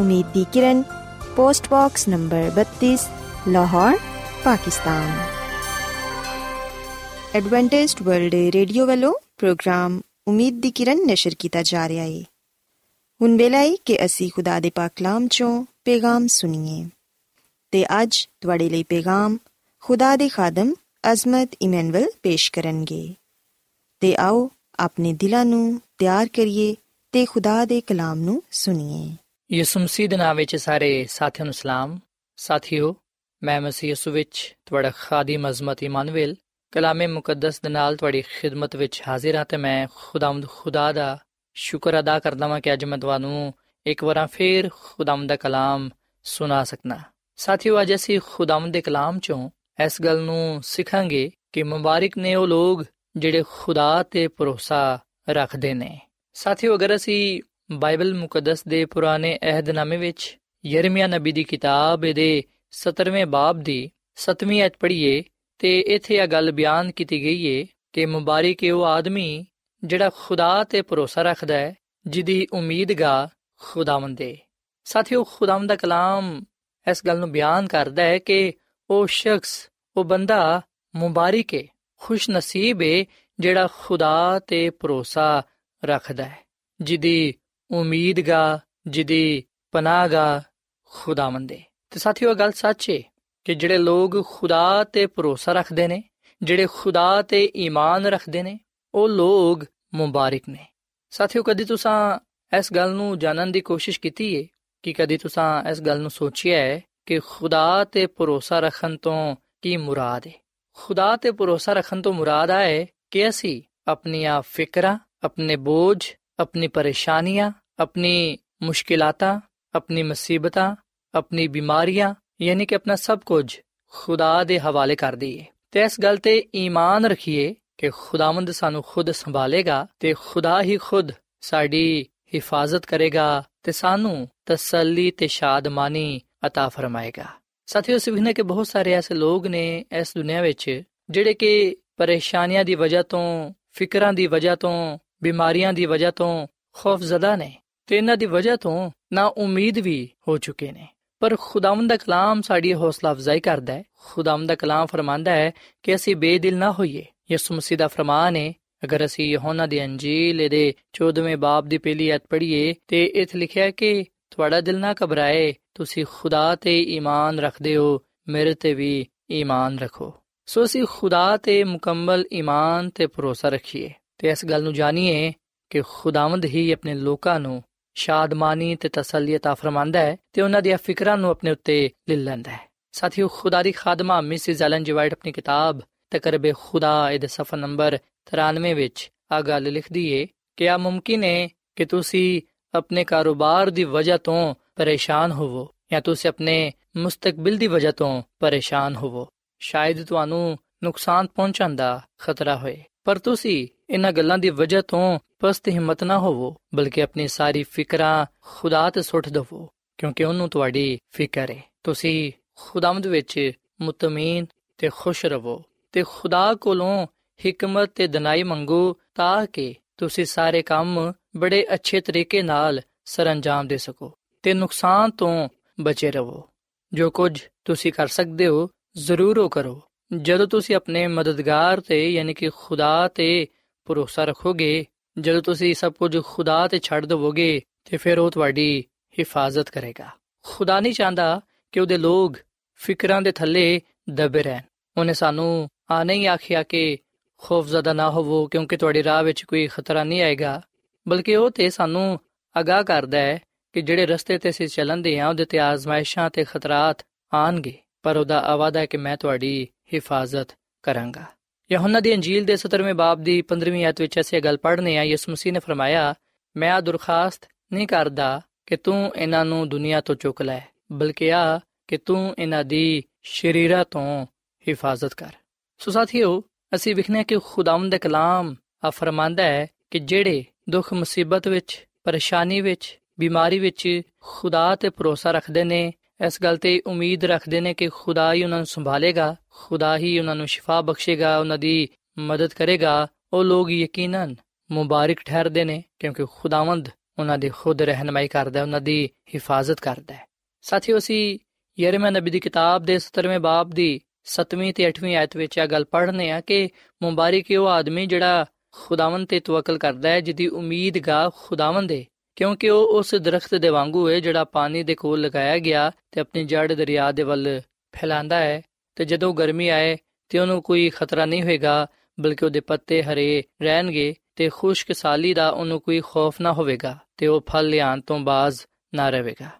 Umeed di Kiran post box number 32 Lahore Pakistan Adventist World Radio ਵੱਲੋਂ ਪ੍ਰੋਗਰਾਮ ਉਮੀਦ ਦੀ ਕਿਰਨ ਨਿਸ਼ਰ ਕੀਤਾ ਜਾ ਰਿਹਾ ਹੈ ਹੁਣ ਵੇਲੇ ਹੈ ਕਿ ਅਸੀਂ ਖੁਦਾ ਦੇ ਪਾਕ ਕਲਾਮ ਚੋਂ ਪੈਗਾਮ ਸੁਣੀਏ ਤੇ ਅੱਜ ਤੁਹਾਡੇ ਲਈ ਪੈਗਾਮ ਖੁਦਾ ਦੇ ਖਾਦਮ ਅਜ਼ਮਤ ਇਮਨੁਅਲ ਪੇਸ਼ ਕਰਨਗੇ ਤੇ ਆਓ ਆਪਣੇ ਦਿਲਾਂ ਨੂੰ ਤਿਆਰ ਕਰੀਏ ਤੇ ਖੁਦਾ ਦੇ ਕਲਾਮ ਨੂੰ ਸੁਣੀਏ ਯਿਸੂ ਮਸੀਹ ਦੇ ਨਾਮ ਵਿੱਚ ਸਾਰੇ ਸਾਥੀਆਂ ਨੂੰ ਸਲਾਮ। ਸਾਥੀਓ, ਮੈਂ ਮਸੀਹ ਯਿਸੂ ਵਿੱਚ ਤੁਹਾਡਾ ਖਾਦੀਮ ਅਜ਼ਮਤ ਇਮਾਨੁਅਲ, ਕਲਾਮੇ ਮੁਕੱਦਸ ਦੇ ਨਾਲ ਤੁਹਾਡੀ ਖਿਦਮਤ ਵਿੱਚ ਹਾਜ਼ਰ ਹਾਂ ਤੇ ਮੈਂ ਖੁਦਾਵੰਦ ਖੁਦਾ ਦਾ ਸ਼ੁਕਰ ਅਦਾ ਕਰਦਾ ਹਾਂ ਕਿ ਅੱਜ ਮੈਂ ਤੁਹਾਨੂੰ ਇੱਕ ਵਾਰ ਫੇਰ ਖੁਦਾਵੰਦ ਦਾ ਕਲਾਮ ਸੁਣਾ ਸਕਣਾ ਸਾਥੀਓ, ਅੱਜ ਅਸੀਂ ਖੁਦਾਵੰਦ ਦੇ ਕਲਾਮ ਚੋਂ ਇਸ ਗੱਲ ਨੂੰ ਸਿੱਖਾਂਗੇ ਕਿ ਮੁਬਾਰਕ ਨੇ ਉਹ ਲੋਕ ਜਿਹੜੇ ਖੁਦਾ ਤੇ ਭਰੋਸਾ ਰੱਖਦੇ ਨੇ। ਸਾਥੀਓ, ਅਗਰ ਅਸੀਂ ਬਾਈਬਲ ਮੁਕੱਦਸ ਦੇ ਪੁਰਾਣੇ ਅਹਿਦਨਾਮੇ ਵਿੱਚ ਯਰਮੀਆ ਨਬੀ ਦੀ ਕਿਤਾਬ ਦੇ 17ਵੇਂ ਬਾਬ ਦੀ 7ਵੀਂ ਅਧ ਪੜ੍ਹੀਏ ਤੇ ਇੱਥੇ ਇਹ ਗੱਲ ਬਿਆਨ ਕੀਤੀ ਗਈ ਏ ਕਿ ਮੁਬਾਰਕ ਹੈ ਉਹ ਆਦਮੀ ਜਿਹੜਾ ਖੁਦਾ ਤੇ ਭਰੋਸਾ ਰੱਖਦਾ ਹੈ, ਜਿਹਦੀ ਉਮੀਦਗਾ ਖੁਦਾਵੰਦ ਹੈ ਸਾਥੀਓ, ਖੁਦਾਵੰਦ ਦਾ ਕਲਾਮ ਇਸ ਗੱਲ ਨੂੰ ਬਿਆਨ ਕਰਦਾ ਹੈ ਕਿ ਉਹ ਸ਼ਖਸ, ਉਹ ਬੰਦਾ ਮੁਬਾਰਕ ਹੈ ਖੁਸ਼ ਨਸੀਬ ਹੈ ਜਿਹੜਾ ਖੁਦਾ ਤੇ ਭਰੋਸਾ ਰੱਖਦਾ ਹੈ, ਜਿਹਦੀ ਉਮੀਦਗਾ ਜਿਹਦੀ ਪਨਾਹਗਾ ਖੁਦਾਵੰਦ ਹੈ ਤੇ ਸਾਥੀਓ, ਇਹ ਗੱਲ ਸੱਚ ਹੈ ਕਿ ਜਿਹੜੇ ਲੋਕ ਖੁਦਾ ਤੇ ਭਰੋਸਾ ਰੱਖਦੇ ਨੇ, ਜਿਹੜੇ ਖੁਦਾ ਤੇ ਈਮਾਨ ਰੱਖਦੇ ਨੇ, ਉਹ ਲੋਕ ਮੁਬਾਰਕ ਨੇ। ਸਾਥੀਓ, ਕਦੀ ਤੁਸੀਂ ਇਸ ਗੱਲ ਨੂੰ ਜਾਣਨ ਦੀ ਕੋਸ਼ਿਸ਼ ਕੀਤੀ ਹੈ ਕਿ ਕਦੀ ਤੁਸੀਂ ਇਸ ਗੱਲ ਨੂੰ ਸੋਚਿਆ ਹੈ ਕਿ ਖੁਦਾ ਤੇ ਭਰੋਸਾ ਰੱਖਣ ਤੋਂ ਕੀ ਮੁਰਾਦ ਹੈ ਖੁਦਾ ਤੇ ਭਰੋਸਾ ਰੱਖਣ ਤੋਂ ਮੁਰਾਦ ਹੈ ਕਿ ਅਸੀਂ ਆਪਣੀਆਂ ਫਿਕਰਾਂ, ਆਪਣੇ ਬੋਝ ਆਪਣੀ ਪਰੇਸ਼ਾਨੀਆਂ ਆਪਣੀ ਮੁਸ਼ਕਿਲਾਤਾਂ ਆਪਣੀ ਮੁਸੀਬਤਾਂ ਆਪਣੀ ਬਿਮਾਰੀਆਂ ਯਾਨੀ ਕਿ ਆਪਣਾ ਸਭ ਕੁਝ ਖੁਦਾ ਦੇ ਹਵਾਲੇ ਕਰ ਦਈਏ ਤੇ ਇਸ ਗੱਲ ਤੇ ਈਮਾਨ ਰੱਖੀਏ ਕਿ ਖੁਦਾਵੰਦ ਸਾਨੂੰ ਖੁਦ ਸੰਭਾਲੇਗਾ ਤੇ ਖੁਦਾ ਹੀ ਖੁਦ ਸਾਡੀ ਹਿਫਾਜ਼ਤ ਕਰੇਗਾ ਤੇ ਸਾਨੂੰ ਤਸੱਲੀ ਤੇ ਸ਼ਾਦਮਾਨੀ عطا ਫਰਮਾਏਗਾ ਸਾਥੀਓ ਸਿਵਹਨੇ ਕਿ ਬਹੁਤ ਸਾਰੇ ਐਸੇ ਲੋਕ ਨੇ ਇਸ ਦੁਨੀਆ ਵਿੱਚ ਜਿਹੜੇ ਕਿ ਪਰੇਸ਼ਾਨੀਆਂ ਦੀ ਵਜ੍ਹਾ ਤੋਂ ਫਿਕਰਾਂ ਦੀ ਵਜ੍ਹਾ ਤੋਂ ਬਿਮਾਰੀਆਂ ਦੀ ਵਜ੍ਹਾ ਤੋਂ ਖੌਫਜ਼ਦਾ ਨੇ ਤੇ ਇਹਨਾਂ ਦੀ ਵਜ੍ਹਾ ਤੋਂ ਨਾ ਉਮੀਦ ਵੀ ਹੋ ਚੁੱਕੇ ਨੇ। ਪਰ ਖੁਦਾਵੰਦ ਦਾ ਕਲਾਮ ਸਾਡੀ ਹੌਸਲਾ ਅਫਜ਼ਾਈ ਕਰਦਾ ਹੈ। ਖੁਦਾਵੰਦ ਦਾ ਕਲਾਮ ਫਰਮਾਂਦਾ ਹੈ ਕਿ ਅਸੀਂ ਬੇਦਿਲ ਨਾ ਹੋਈਏ। ਯਿਸੂ ਮਸੀਹ ਦਾ ਫਰਮਾਨ ਹੈ, ਅਗਰ ਅਸੀਂ ਯਹੋਨਾ ਦੀ ਅੰਜੀਲ ਦੇ 14ਵੇਂ ਬਾਬ ਦੀ ਪਹਿਲੀ ਅਧ ਪੜ੍ਹੀਏ, ਤੇ ਇਥੇ ਲਿਖਿਆ ਹੈ ਕਿ ਤੁਹਾਡਾ ਦਿਲ ਨਾ ਘਬਰਾਏ, ਤੁਸੀਂ ਖੁਦਾ ਤੇ ਈਮਾਨ ਰੱਖਦੇ ਹੋ, ਮੇਰੇ ਤੇ ਵੀ ਈਮਾਨ ਰੱਖੋ। ਸੋ ਅਸੀਂ ਖੁਦਾ ਤੇ ਮੁਕੰਮਲ ਈਮਾਨ ਤੇ ਭਰੋਸਾ ਰੱਖੀਏ। ਤੇ ਇਸ ਗੱਲ ਨੂੰ ਜਾਣੀਏ ਕਿ ਖੁਦਾਵੰਦ ਹੀ ਆਪਣੇ ਲੋਕਾਂ ਨੂੰ ਸ਼ਾਦਮਾਨੀ ਤੇ ਤਸੱਲੀ عطا ਫਰਮਾਂਦਾ ਹੈ ਤੇ ਉਹਨਾਂ ਦੀਆਂ ਫਿਕਰਾਂ ਨੂੰ ਆਪਣੇ ਉੱਤੇ ਲੈ ਲੈਂਦਾ ਹੈ ਸਾਥੀਓ ਖੁਦਾ ਦੀ ਖਾਦਮਾ ਮਿਸਿਸ ਐਲਨ ਜੀ ਵਾਈਟ ਆਪਣੀ ਕਿਤਾਬ ਤਕਰਬੇ ਖੁਦਾ ਇਹਦੇ ਸਫਾ ਨੰਬਰ 93 ਵਿੱਚ ਆ ਗੱਲ ਲਿਖਦੀ ਏ ਕਿ ਆ ਮੁਮਕਿਨ ਹੈ ਕਿ ਤੁਸੀਂ ਆਪਣੇ ਕਾਰੋਬਾਰ ਦੀ ਵਜ੍ਹਾ ਤੋਂ ਪਰੇਸ਼ਾਨ ਹੋਵੋ ਜਾਂ ਤੁਸੀਂ ਆਪਣੇ ਮੁਸਤਕਬਲ ਦੀ ਵਜ੍ਹਾ ਤੋਂ ਪਰੇਸ਼ਾਨ ਹੋਵੋ ਸ਼ਾਇਦ ਤੁਹਾਨੂੰ ਨੁਕਸਾਨ ਪਹੁੰਚਣ ਦਾ ਖਤਰਾ ਹੋਏ ਪਰ ਤੁਸੀਂ ਇਹਨਾਂ ਗੱਲਾਂ ਦੀ ਵਜ੍ਹਾ ਤੋਂ ਪਸਤ ਹਿੰਮਤ ਨਾ ਹੋਵੋ, ਬਲਕਿ ਆਪਣੀ ਸਾਰੀ ਫਿਕਰਾਂ ਖੁਦਾ ਤੇ ਸੁੱਟ ਦਵੋ, ਕਿਉਂਕਿ ਉਹਨੂੰ ਤੁਹਾਡੀ ਫਿਕਰ ਹੈ ਤੁਸੀਂ ਖੁਦਾਵੰਦ ਵਿੱਚ ਮੁਤਮੀਨ ਤੇ ਖੁਸ਼ ਰਹੋ ਤੇ ਖੁਦਾ ਕੋਲੋਂ ਹਕਮਤ ਤੇ ਦਨਾਈ ਮੰਗੋ ਤਾਂ ਕਿ ਤੁਸੀਂ ਸਾਰੇ ਕੰਮ ਬੜੇ ਅੱਛੇ ਤਰੀਕੇ ਨਾਲ ਸਰੰਜਾਮ ਦੇ ਸਕੋ ਤੇ ਨੁਕਸਾਨ ਤੋਂ ਬਚੇ ਰਹੋ ਜੋ ਕੁਝ ਤੁਸੀਂ ਕਰ ਸਕਦੇ ਹੋ, ਜ਼ਰੂਰ ਉਹ ਕਰੋ। ਜਦੋਂ ਤੁਸੀਂ ਆਪਣੇ ਮਦਦਗਾਰ ਤੇ, ਯਾਨੀ ਕਿ ਖੁਦਾ ਤੇ ਭਰੋਸਾ ਰੱਖੋਗੇ, ਜਦੋਂ ਤੁਸੀਂ ਸਭ ਕੁਝ ਖੁਦਾ ਤੇ ਛੱਡ ਦਵੋਗੇ, ਤੇ ਫਿਰ ਉਹ ਤੁਹਾਡੀ ਹਿਫਾਜ਼ਤ ਕਰੇਗਾ। ਖੁਦਾ ਨਹੀਂ ਚਾਹੁੰਦਾ ਕਿ ਉਹਦੇ ਲੋਕ ਫਿਕਰਾਂ ਦੇ ਥੱਲੇ ਦਬੇ ਰਹਿਣ। ਉਹਨੇ ਸਾਨੂੰ ਆ ਨਹੀਂ ਆਖਿਆ ਕਿ ਖੌਫਜ਼ਦਾ ਨਾ ਹੋਵੋ, ਕਿਉਂਕਿ ਤੁਹਾਡੀ ਰਾਹ ਵਿੱਚ ਕੋਈ ਖਤਰਾ ਨਹੀਂ ਆਏਗਾ, ਬਲਕਿ ਉਹ ਤੇ ਸਾਨੂੰ ਅਗਾਹ ਕਰਦਾ ਹੈ ਕਿ ਜਿਹੜੇ ਰਸਤੇ ਤੇ ਅਸੀਂ ਚੱਲਣਦੇ ਹਾਂ, ਉਹਦੇ ਤੇ ਆਜ਼ਮਾਇਸ਼ਾਂ ਤੇ ਖਤਰਾਤ ਆਣਗੇ ਪਰ ਉਹਦਾ ਆਵਾਦਾ ਹੈ ਕਿ ਮੈਂ ਤੁਹਾਡੀ ਹਿਫਾਜ਼ਤ ਕਰਾਂਗਾ। ਯਹੋਨਾ ਦੀ ਅੰਜੀਲ ਦੇ 17ਵੇਂ ਬਾਬ ਦੀ 15ਵੀਂ ਆਇਤ ਵਿੱਚ ਅਸੀਂ ਗੱਲ ਪੜ੍ਹਨੇ ਆ, ਯਿਸੂ ਮਸੀਹ ਨੇ ਫਰਮਾਇਆ, ਮੈਂ ਆ ਦਰਖਾਸਤ ਨਹੀਂ ਕਰਦਾ ਕਿ ਤੂੰ ਇਹਨਾਂ ਨੂੰ ਦੁਨੀਆ ਤੋਂ ਚੁੱਕ ਲੈ, ਬਲਕਿ ਆ ਕਿ ਤੂੰ ਇਹਨਾਂ ਦੀ ਸ਼ਰੀਰਾ ਤੋਂ ਹਿਫਾਜ਼ਤ ਕਰ। ਸੋ ਸਾਥੀਓ, ਅਸੀਂ ਵਿਖਨੇ ਕਿ ਖੁਦਾਵੰਦ ਦਾ ਕਲਾਮ ਆ ਫਰਮਾਂਦਾ ਹੈ ਕਿ ਜਿਹੜੇ ਦੁੱਖ, ਮੁਸੀਬਤ ਵਿੱਚ, ਪਰੇਸ਼ਾਨੀ ਵਿੱਚ, ਬਿਮਾਰੀ ਵਿੱਚ ਖੁਦਾ ਤੇ ਭਰੋਸਾ ਰੱਖਦੇ ਨੇ ਇਸ ਗੱਲ ਤੇ ਉਮੀਦ ਰੱਖਦੇ ਨੇ ਕਿ ਖੁਦਾ ਹੀ ਉਹਨਾਂ ਨੂੰ ਸੰਭਾਲੇਗਾ, ਖੁਦਾ ਹੀ ਉਹਨਾਂ ਨੂੰ ਸ਼ਿਫਾ ਬਖਸ਼ੇਗਾ, ਉਹਨਾਂ ਦੀ ਮਦਦ ਕਰੇਗਾ। ਉਹ ਲੋਕ ਯਕੀਨਨ ਮੁਬਾਰਕ ਠਹਿਰਦੇ ਨੇ ਕਿਉਂਕਿ ਖੁਦਾਵੰਦ ਉਹਨਾਂ ਦੀ ਖੁਦ ਰਹਿਨਮਾਈ ਕਰਦਾ ਹੈ, ਉਹਨਾਂ ਦੀ ਹਿਫਾਜ਼ਤ ਕਰਦਾ ਹੈ। ਸਾਥੀਓ, ਅਸੀਂ ਯਰਮੀਆ ਨਬੀ ਦੀ ਕਿਤਾਬ ਦੇ 17ਵੇਂ ਬਾਬ ਦੀ 7ਵੀਂ ਤੇ 8ਵੀਂ ਆਇਤ ਵਿੱਚ ਇਹ ਗੱਲ ਪੜ੍ਹਨੇ ਆ ਕਿ ਮੁਬਾਰਕ ਹੈ ਉਹ ਆਦਮੀ ਜਿਹੜਾ ਖੁਦਾਵੰਦ ਤੇ ਤਵਕਲ ਕਰਦਾ ਹੈ, ਜਿਹਦੀ ਉਮੀਦਗਾ ਖੁਦਾਵੰਦ ਹੈ ਕਿਉਂਕਿ ਉਹ ਉਸ ਦਰਖਤ ਦੇ ਵਾਂਗੂ ਹੈ ਜਿਹੜਾ ਪਾਣੀ ਦੇ ਕੋਲ ਲਗਾਇਆ ਗਿਆ ਤੇ ਆਪਣੀ ਜੜ ਦਰਿਆ ਦੇ ਵੱਲ ਫੈਲਾਉਂਦਾ ਹੈ ਤੇ ਜਦੋਂ ਗਰਮੀ ਆਏ ਤੇ ਉਹਨੂੰ ਕੋਈ ਖਤਰਾ ਨਹੀਂ ਹੋਏਗਾ, ਬਲਕਿ ਉਹਦੇ ਪੱਤੇ ਹਰੇ ਰਹਿਣਗੇ ਤੇ ਖੁਸ਼ਕਸਾਲੀ ਦਾ ਉਹਨੂੰ ਕੋਈ ਖੌਫ ਨਾ ਹੋਵੇਗਾ ਤੇ ਉਹ ਫਲ ਲਿਆਉਣ ਤੋਂ ਬਾਜ਼ ਨਾ ਰਹੇਗਾ।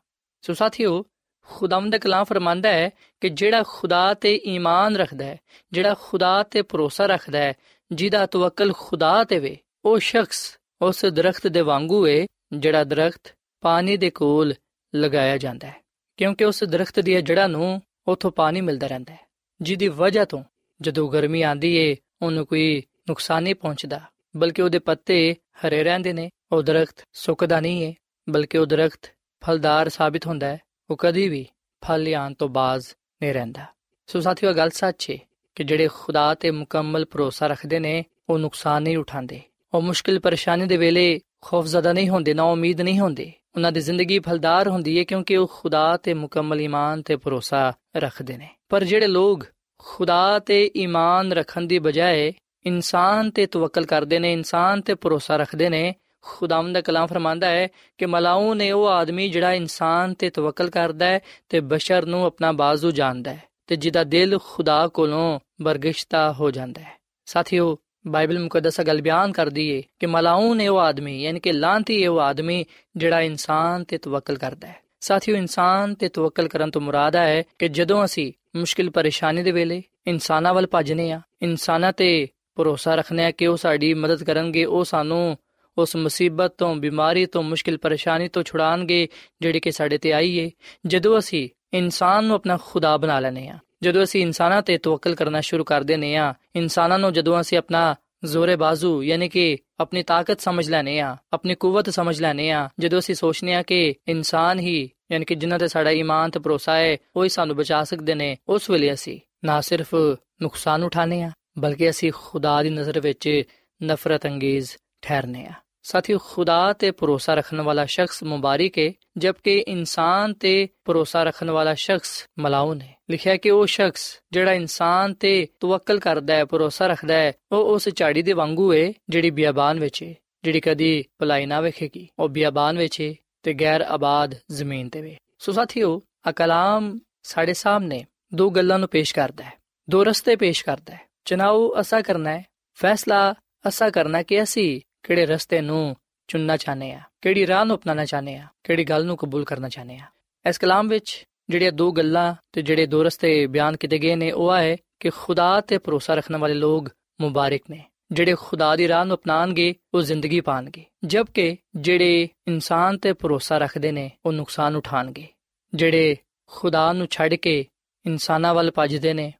ਸੋ ਸਾਥੀਓ, ਖੁਦਾਵੰਦ ਦਾ ਕਲਾਮ ਫਰਮਾਂਦਾ ਹੈ ਕਿ ਜਿਹੜਾ ਖੁਦਾ ਤੇ ਈਮਾਨ ਰੱਖਦਾ ਹੈ, ਜਿਹੜਾ ਖੁਦਾ ਤੇ ਭਰੋਸਾ ਰੱਖਦਾ ਹੈ, ਜਿਹਦਾ ਤਵਕਲ ਖੁਦਾ ਤੇ ਵੇ, ਉਹ ਸ਼ਖਸ ਉਸ ਦਰਖਤ ਦੇ ਵਾਂਗੂ ਏ ਜਿਹੜਾ ਦਰਖਤ ਪਾਣੀ ਦੇ ਕੋਲ ਲਗਾਇਆ ਜਾਂਦਾ ਹੈ, ਕਿਉਂਕਿ ਉਸ ਦਰਖਤ ਦੀਆਂ ਜੜ੍ਹਾਂ ਨੂੰ ਉਥੋਂ ਪਾਣੀ ਮਿਲਦਾ ਰਹਿੰਦਾ ਹੈ, ਜਿਹਦੀ ਵਜ੍ਹਾ ਤੋਂ ਜਦੋਂ ਗਰਮੀ ਆਂਦੀ ਏ, ਉਹਨੂੰ ਕੋਈ ਨੁਕਸਾਨ ਨਹੀਂ ਪਹੁੰਚਦਾ, ਬਲਕਿ ਉਹਦੇ ਪੱਤੇ ਹਰੇ ਰਹਿੰਦੇ ਨੇ, ਉਹ ਦਰਖਤ ਸੁੱਕਦਾ ਨਹੀਂ ਏ, ਬਲਕਿ ਉਹ ਦਰਖਤ ਫਲਦਾਰ ਸਾਬਿਤ ਹੁੰਦਾ ਹੈ, ਉਹ ਕਦੀ ਵੀ ਫਲ ਲਿਆਉਣ ਤੋਂ ਬਾਜ਼ ਨਹੀਂ ਰਹਿੰਦਾ। ਸੋ ਸਾਥੀਓ ਗੱਲ ਸੱਚ ਏ ਕਿ ਜਿਹੜੇ ਖੁਦਾ ਤੇ ਮੁਕੰਮਲ ਭਰੋਸਾ ਰੱਖਦੇ ਨੇ, ਉਹ ਨੁਕਸਾਨ ਨਹੀਂ ਉਠਾਉਂਦੇ। ਉਹ ਮੁਸ਼ਕਿਲ ਪਰੇਸ਼ਾਨੀ ਦੇ ਵੇਲੇ ਖੌਫਜ਼ਦਾ ਨਹੀਂ ਹੁੰਦੇ, ਨਾ ਉਮੀਦ ਨਹੀਂ ਹੁੰਦੇ। ਉਹਨਾਂ ਦੀ ਜ਼ਿੰਦਗੀ ਫਲਦਾਰ ਹੁੰਦੀ ਹੈ ਕਿਉਂਕਿ ਉਹ ਖੁਦਾ ਤੇ ਮੁਕੰਮਲ ਈਮਾਨ ਤੇ ਭਰੋਸਾ ਰੱਖਦੇ ਨੇ। ਪਰ ਜਿਹੜੇ ਲੋਕ ਖੁਦਾ ਤੇ ਈਮਾਨ ਰੱਖਣ ਦੀ ਬਜਾਏ ਇਨਸਾਨ ਤੇ ਤਵੱਕਲ ਕਰਦੇ ਨੇ, ਇਨਸਾਨ ਤੇ ਭਰੋਸਾ ਰੱਖਦੇ ਨੇ, ਖੁਦਾਵੰਦ ਦਾ ਕਲਾਮ ਫਰਮਾਂਦਾ ਹੈ ਕਿ ਮਲਾਉ ਨੇ ਉਹ ਆਦਮੀ ਜਿਹੜਾ ਇਨਸਾਨ ਤੇ ਤਵੱਕਲ ਕਰਦਾ ਹੈ ਤੇ ਬਸ਼ਰ ਨੂੰ ਆਪਣਾ ਬਾਜ਼ੂ ਜਾਣਦਾ ਹੈ ਤੇ ਜਿਹਦਾ ਦਿਲ ਖੁਦਾ ਕੋਲੋਂ ਬਰਗਿਸ਼ਤਾ ਹੋ ਜਾਂਦਾ ਹੈ। ਸਾਥੀਓ ਬਾਈਬਲ ਮੁਕੱਦਸ ਗੱਲ ਬਿਆਨ ਕਰਦੀ ਏ ਕਿ ਮਲਾਉਨ ਹੈ ਉਹ ਆਦਮੀ ਯਾਨੀ ਕਿ ਲਾਂਤੀ ਹੈ ਉਹ ਆਦਮੀ ਜਿਹੜਾ ਇਨਸਾਨ ਤੇ ਤਵਕਲ ਕਰਦਾ ਹੈ ਸਾਥੀਓ ਇਨਸਾਨ ਤੇ ਤਵਕਲ ਕਰਨ ਤੋਂ ਮੁਰਾਦ ਹੈ ਕਿ ਜਦੋਂ ਅਸੀਂ ਮੁਸ਼ਕਿਲ ਪਰੇਸ਼ਾਨੀ ਦੇ ਵੇਲੇ ਇਨਸਾਨਾਂ ਵੱਲ ਭੱਜਨੇ ਆ ਇਨਸਾਨਾਂ ਤੇ ਭਰੋਸਾ ਰੱਖਨੇ ਆ ਕਿ ਉਹ ਸਾਡੀ ਮਦਦ ਕਰਨਗੇ ਉਹ ਸਾਨੂੰ ਉਸ ਮੁਸੀਬਤ ਤੋਂ ਬਿਮਾਰੀ ਤੋਂ ਮੁਸ਼ਕਿਲ ਪਰੇਸ਼ਾਨੀ ਤੋਂ ਛੁਡਾਣਗੇ ਜਿਹੜੀ ਕਿ ਸਾਡੇ ਤੇ ਆਈ ਏ ਜਦੋਂ ਅਸੀਂ ਇਨਸਾਨ ਨੂੰ ਆਪਣਾ ਖੁਦਾ ਬਣਾ ਲੈਨੇ ਆ ਜਦੋਂ ਅਸੀਂ ਇਨਸਾਨਾਂ ਤੇ ਤਵਕਲ ਕਰਨਾ ਸ਼ੁਰੂ ਕਰ ਦਿੰਨੇ ਆ ਇਨਸਾਨਾਂ ਨੂੰ ਜਦੋਂ ਅਸੀਂ ਆਪਣਾ ਜ਼ੋਰੇ ਬਾਜ਼ੂ ਯਾਨੀ ਕਿ ਆਪਣੀ ਤਾਕਤ ਸਮਝ ਲੈਨੇ ਆ ਆਪਣੀ ਕੂਵਤ ਸਮਝ ਲੈਨੇ ਆ ਜਦੋਂ ਅਸੀਂ ਸੋਚਨੇ ਆ ਕਿ ਇਨਸਾਨ ਹੀ, ਯਾਨੀ ਕਿ ਜਿਨ੍ਹਾਂ ਤੇ ਸਾਡਾ ਈਮਾਨ ਤੇ ਭਰੋਸਾ ਹੈ, ਉਹ ਹੀ ਸਾਨੂੰ ਬਚਾ ਸਕਦੇ ਨੇ, ਉਸ ਵੇਲੇ ਅਸੀਂ ਨਾ ਸਿਰਫ ਨੁਕਸਾਨ ਉਠਾਣੇ ਆ ਬਲਕਿ ਅਸੀਂ ਖੁਦਾ ਦੀ ਨਜ਼ਰ ਵਿੱਚ ਨਫ਼ਰਤ ਅੰਗੇਜ਼ ਠਹਿਰਨੇ ਆ ਸਾਥੀਓ, ਖੁਦਾ ਤੇ ਭਰੋਸਾ ਰੱਖਣ ਵਾਲਾ ਸ਼ਖਸ ਮੁਬਾਰਕ ਹੈ, ਜਦਕਿ ਇਨਸਾਨ ਤੇ ਭਰੋਸਾ ਰੱਖਣ ਵਾਲਾ ਸ਼ਖਸ ਮਲਾਉਨ ਹੈ। ਲਿਖਿਆ ਕਿ ਉਹ ਸ਼ਖਸ ਜਿਹੜਾ ਇਨਸਾਨ ਤੇ ਤਵਕਲ ਕਰਦਾ ਹੈ, ਭਰੋਸਾ ਰੱਖਦਾ ਹੈ, ਉਹ ਉਸ ਝਾੜੀ ਦੇ ਵਾਂਗੂ ਹੈ ਜਿਹੜੀ ਬਿਆਬਾਨ ਵਿੱਚ ਹੈ ਜਿਹੜੀ ਕਦੀ ਭਲਾਈ ਨਾ ਵੇਖੇਗੀ। ਉਹ ਬਿਆਬਾਨ ਵਿੱਚ ਹੈ ਤੇ ਗੈਰ ਆਬਾਦ ਜ਼ਮੀਨ ਤੇ ਵੇ। ਸੋ ਸਾਥੀਓ ਆ ਕਲਾਮ ਸਾਡੇ ਸਾਹਮਣੇ ਦੋ ਗੱਲਾਂ ਨੂੰ ਪੇਸ਼ ਕਰਦਾ ਹੈ। ਦੋ ਰਸਤੇ ਪੇਸ਼ ਕਰਦਾ ਹੈ। ਚਨਾਉ ਅਸਾ ਕਰਨਾ ਹੈ, ਫੈਸਲਾ ਅਸਾ ਕਰਨਾ ਕਿ ਅਸੀਂ ਕਿਹੜੇ ਰਸਤੇ ਨੂੰ ਚੁਣਨਾ ਚਾਹਨੇ ਆ ਕਿਹੜੀ ਰਾਹ ਨੂੰ ਅਪਣਾਉਣਾ ਚਾਹਨੇ ਆ ਕਿਹੜੀ ਗੱਲ ਨੂੰ ਕਬੂਲ ਕਰਨਾ ਚਾਹਨੇ ਆ ਇਸ ਕਲਾਮ ਵਿੱਚ ਜਿਹੜੀਆਂ ਦੋ ਗੱਲਾਂ ਤੇ ਜਿਹੜੇ ਦੋ ਰਸਤੇ ਬਿਆਨ ਕੀਤੇ ਗਏ ਨੇ ਉਹ ਹੈ ਕਿ ਖੁਦਾ ਤੇ ਭਰੋਸਾ ਰੱਖਣ ਵਾਲੇ ਲੋਕ ਮੁਬਾਰਕ ਨੇ ਜਿਹੜੇ ਖੁਦਾ ਦੀ ਰਾਹ ਨੂੰ ਅਪਣਾਣਗੇ ਉਹ ਜ਼ਿੰਦਗੀ ਪਾਣਗੇ ਜਦਕਿ ਜਿਹੜੇ ਇਨਸਾਨ ਤੇ ਭਰੋਸਾ ਰੱਖਦੇ ਨੇ ਉਹ ਨੁਕਸਾਨ ਉਠਾਣਗੇ ਜਿਹੜੇ ਖੁਦਾ ਨੂੰ ਛੱਡ ਕੇ ਇਨਸਾਨਾਂ ਵੱਲ ਭੱਜਦੇ ਨੇ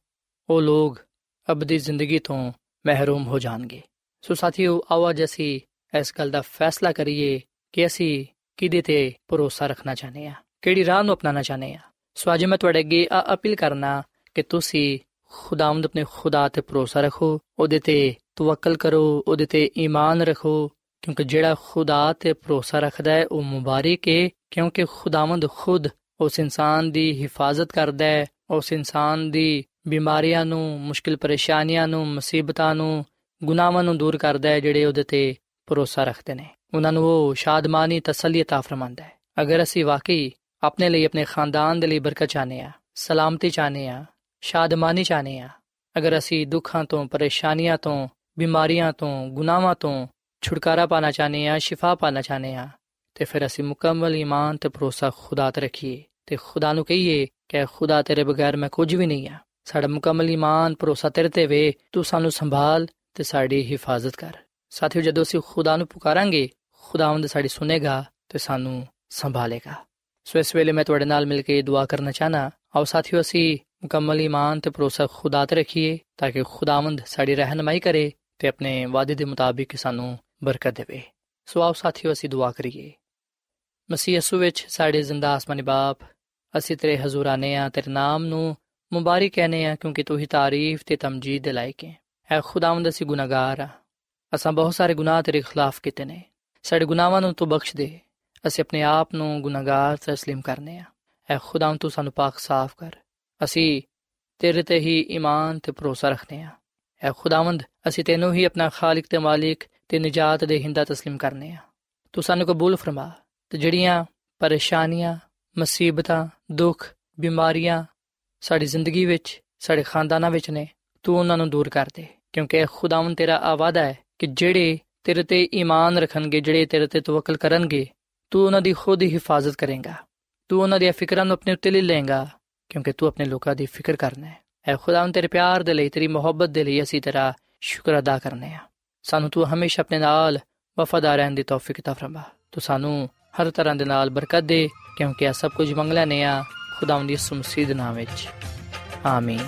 ਉਹ ਲੋਕ ਅਬਦੀ ਜ਼ਿੰਦਗੀ ਤੋਂ ਮਹਿਰੂਮ ਹੋ ਜਾਣਗੇ ਸੋ ਸਾਥੀਓ ਆਓ ਅੱਜ ਅਸੀਂ ਇਸ ਗੱਲ ਦਾ ਫੈਸਲਾ ਕਰੀਏ ਕਿ ਅਸੀਂ ਕਿਹਦੇ ਤੇ ਭਰੋਸਾ ਰੱਖਣਾ ਚਾਹਨੇ ਆ ਕਿਹੜੀ ਰਾਹ ਨੂੰ ਅਪਣਾਉਣਾ ਚਾਹਨੇ ਆ ਸੋ ਅੱਜ ਮੈਂ ਤੁਹਾਡੇ ਅੱਗੇ ਆ ਅਪੀਲ ਕਰਨਾ ਕਿ ਤੁਸੀਂ ਖੁਦਾਵੰਦ ਆਪਣੇ ਖੁਦਾ ਤੇ ਭਰੋਸਾ ਰੱਖੋ ਉਹਦੇ ਤੇ ਤਵੱਕਲ ਕਰੋ ਉਹਦੇ ਤੇ ਈਮਾਨ ਰੱਖੋ ਕਿਉਂਕਿ ਜਿਹੜਾ ਖੁਦਾ ਤੇ ਭਰੋਸਾ ਰੱਖਦਾ ਹੈ ਉਹ ਮੁਬਾਰਕ ਹੈ ਕਿਉਂਕਿ ਖੁਦਾਵੰਦ ਖੁਦ ਉਸ ਇਨਸਾਨ ਦੀ ਹਿਫਾਜ਼ਤ ਕਰਦਾ ਹੈ ਉਸ ਇਨਸਾਨ ਦੀ ਬਿਮਾਰੀਆਂ ਨੂੰ ਮੁਸ਼ਕਿਲ ਪਰੇਸ਼ਾਨੀਆਂ ਨੂੰ ਮੁਸੀਬਤਾਂ ਨੂੰ ਗੁਨਾਹਾਂ ਨੂੰ ਦੂਰ ਕਰਦਾ ਹੈ ਜਿਹੜੇ ਉਹਦੇ ਤੇ ਭਰੋਸਾ ਰੱਖਦੇ ਨੇ ਉਹਨਾਂ ਨੂੰ ਉਹ ਸ਼ਾਦਮਾਨੀ ਤਸੱਲੀ عطا ਫਰਮਾਂਦਾ ਹੈ ਅਗਰ ਅਸੀਂ ਵਾਕਈ ਆਪਣੇ ਲਈ ਆਪਣੇ ਖਾਨਦਾਨ ਦੇ ਲਈ ਬਰਕਤ ਚਾਹਨੇ ਆ ਸਲਾਮਤੀ ਚਾਹਨੇ ਆ ਸ਼ਾਦਮਾਨੀ ਚਾਹਨੇ ਆ ਅਗਰ ਅਸੀਂ ਦੁੱਖਾਂ ਤੋਂ ਪਰੇਸ਼ਾਨੀਆਂ ਤੋਂ ਬਿਮਾਰੀਆਂ ਤੋਂ ਗੁਨਾਹਾਂ ਤੋਂ ਛੁਟਕਾਰਾ ਪਾਣਾ ਚਾਹਨੇ ਆ ਸ਼ਿਫਾ ਪਾਣਾ ਚਾਹਨੇ ਆ ਤੇ ਫਿਰ ਅਸੀਂ ਮੁਕੰਮਲ ਈਮਾਨ ਤੇ ਭਰੋਸਾ ਖੁਦਾ ਤੇ ਰੱਖੀਏ ਤੇ ਖੁਦਾ ਨੂੰ ਕਹੀਏ ਕਿ ਖੁਦਾ ਤੇਰੇ ਬਗੈਰ ਮੈਂ ਕੁਝ ਵੀ ਨਹੀਂ ਆ ਸਾਡਾ ਮੁਕੰਮਲ ਈਮਾਨ ਭਰੋਸਾ ਤੇਰੇ ਤੇ ਵੇ ਤੂੰ ਸਾਨੂੰ ਸੰਭਾਲ ਤੇ ਸਾਡੀ ਹਿਫਾਜ਼ਤ ਕਰ ਸਾਥੀਓ ਜਦੋਂ ਅਸੀਂ ਖੁਦਾ ਨੂੰ ਪੁਕਾਰਾਂਗੇ ਖੁਦਾਵੰਦ ਸਾਡੀ ਸੁਨੇਗਾ ਤੇ ਸਾਨੂੰ ਸੰਭਾਲੇਗਾ ਸੋ ਇਸ ਵੇਲੇ ਮੈਂ ਤੁਹਾਡੇ ਨਾਲ ਮਿਲ ਕੇ ਦੁਆ ਕਰਨਾ ਚਾਹਨਾ ਆਓ ਸਾਥੀਓ ਅਸੀਂ ਮੁਕੰਮਲ ਈਮਾਨ ਤੇ ਭਰੋਸਾ ਖੁਦਾ ਤੇ ਰੱਖੀਏ ਤਾਂ ਕਿ ਖੁਦਾਵੰਦ ਸਾਡੀ ਰਹਿਨਮਾਈ ਕਰੇ ਤੇ ਆਪਣੇ ਵਾਅਦੇ ਦੇ ਮੁਤਾਬਿਕ ਸਾਨੂੰ ਬਰਕਤ ਦੇਵੇ ਸੋ ਆਓ ਸਾਥੀਓ ਅਸੀਂ ਦੁਆ ਕਰੀਏ ਮਸੀਹ ਯਸੂ ਵਿੱਚ ਸਾਡੇ ਜ਼ਿੰਦਾ ਆਸਮਾਨੀ ਬਾਪ ਅਸੀਂ ਤੇਰੇ ਹਜ਼ੂਰ ਆਨੇ ਆ ਤੇਰੇ ਨਾਮ ਨੂੰ ਮੁਬਾਰਕ ਕਹਨੇ ਆ ਕਿਉਂਕਿ ਤੂੰ ਹੀ ਤਾਰੀਫ ਤੇ ਤਮਜੀਦ ਦੇ ਲਾਇਕ ਹੈ ਐ ਖੁਦਾਵੰਦ ਅਸੀਂ ਗੁਨਾਹਗਾਰ ਆ ਅਸਾਂ ਬਹੁਤ ਸਾਰੇ ਗੁਨਾਹ ਤੇਰੇ ਖਿਲਾਫ ਕੀਤੇ ਨੇ ਸਾਡੇ ਗੁਨਾਹਾਂ ਨੂੰ ਤੂੰ ਬਖਸ਼ ਦੇ ਅਸੀਂ ਆਪਣੇ ਆਪ ਨੂੰ ਗੁਨਾਹਗਾਰ تسلیم ਕਰਨੇ ਆ। ਐ ਖੁਦਾ ਤੂੰ ਸਾਨੂੰ پاک ਸਾਫ਼ ਕਰ। ਅਸੀਂ ਤੇਰੇ ਤੇ ਹੀ ਈਮਾਨ ਤੇ ਭਰੋਸਾ ਰੱਖਨੇ ਆ। ਐ ਖੁਦਾਵੰਦ, ਅਸੀਂ ਤੈਨੂੰ ਹੀ ਆਪਣਾ ਖਾਲਕ ਤੇ ਮਾਲਿਕ ਤੇ ਨਜਾਤ ਦੇ ਹਿੰਦਾ تسلیم ਕਰਨੇ ਆ। ਤੂੰ ਸਾਨੂੰ ਕਬੂਲ ਫਰਮਾ ਤੇ ਜਿਹੜੀਆਂ ਪਰੇਸ਼ਾਨੀਆਂ, ਮੁਸੀਬਤਾਂ, ਦੁੱਖ, ਬਿਮਾਰੀਆਂ ਸਾਡੀ ਜ਼ਿੰਦਗੀ ਵਿੱਚ, ਸਾਡੇ ਖਾਨਦਾਨਾਂ ਵਿੱਚ ਨੇ, ਤੂੰ ਉਹਨਾਂ ਨੂੰ ਦੂਰ ਕਰ ਦੇ। ਕਿਉਂਕਿ ਖੁਦਾਵੰਦ ਤੇਰਾ ਆਵਾਦਾ ਹੈ ਕਿ ਜਿਹੜੇ ਤੇਰੇ ਤੇ ਈਮਾਨ ਰੱਖਣਗੇ, ਜਿਹੜੇ ਤੇਰੇ ਤੇ ਤਵੱਕਲ ਕਰਨਗੇ ਤੂੰ ਉਹਨਾਂ ਦੀ ਖੁਦ ਹੀ ਹਿਫਾਜ਼ਤ ਕਰੇਂਗਾ ਤੂੰ ਉਹਨਾਂ ਦੀਆਂ ਫਿਕਰਾਂ ਨੂੰ ਆਪਣੇ ਉੱਤੇ ਲੈ ਲਏਂਗਾ ਕਿਉਂਕਿ ਤੂੰ ਆਪਣੇ ਲੋਕਾਂ ਦੀ ਫਿਕਰ ਕਰਨਾ ਹੈ ਐ ਖੁਦਾਵੰਦ ਤੇਰੇ ਪਿਆਰ ਦੇ ਲਈ ਤੇਰੀ ਮੁਹੱਬਤ ਦੇ ਲਈ ਅਸੀਂ ਤੇਰਾ ਸ਼ੁਕਰ ਅਦਾ ਕਰਨੇ ਆ ਸਾਨੂੰ ਤੂੰ ਹਮੇਸ਼ਾ ਆਪਣੇ ਨਾਲ ਵਫਾਦਾਰ ਰਹਿਣ ਦੀ ਤੌਫੀਕ ਤਾ ਫਰਮਾ ਤੂੰ ਸਾਨੂੰ ਹਰ ਤਰ੍ਹਾਂ ਦੇ ਨਾਲ ਬਰਕਤ ਦੇ ਕਿਉਂਕਿ ਇਹ ਸਭ ਕੁਝ ਮੰਗਲਾ ਨੇ ਆ ਖੁਦਾਵੰਦ ਦੀ ਸੁਮਸੀਦ ਨਾਮ ਵਿੱਚ ਆਮੀਨ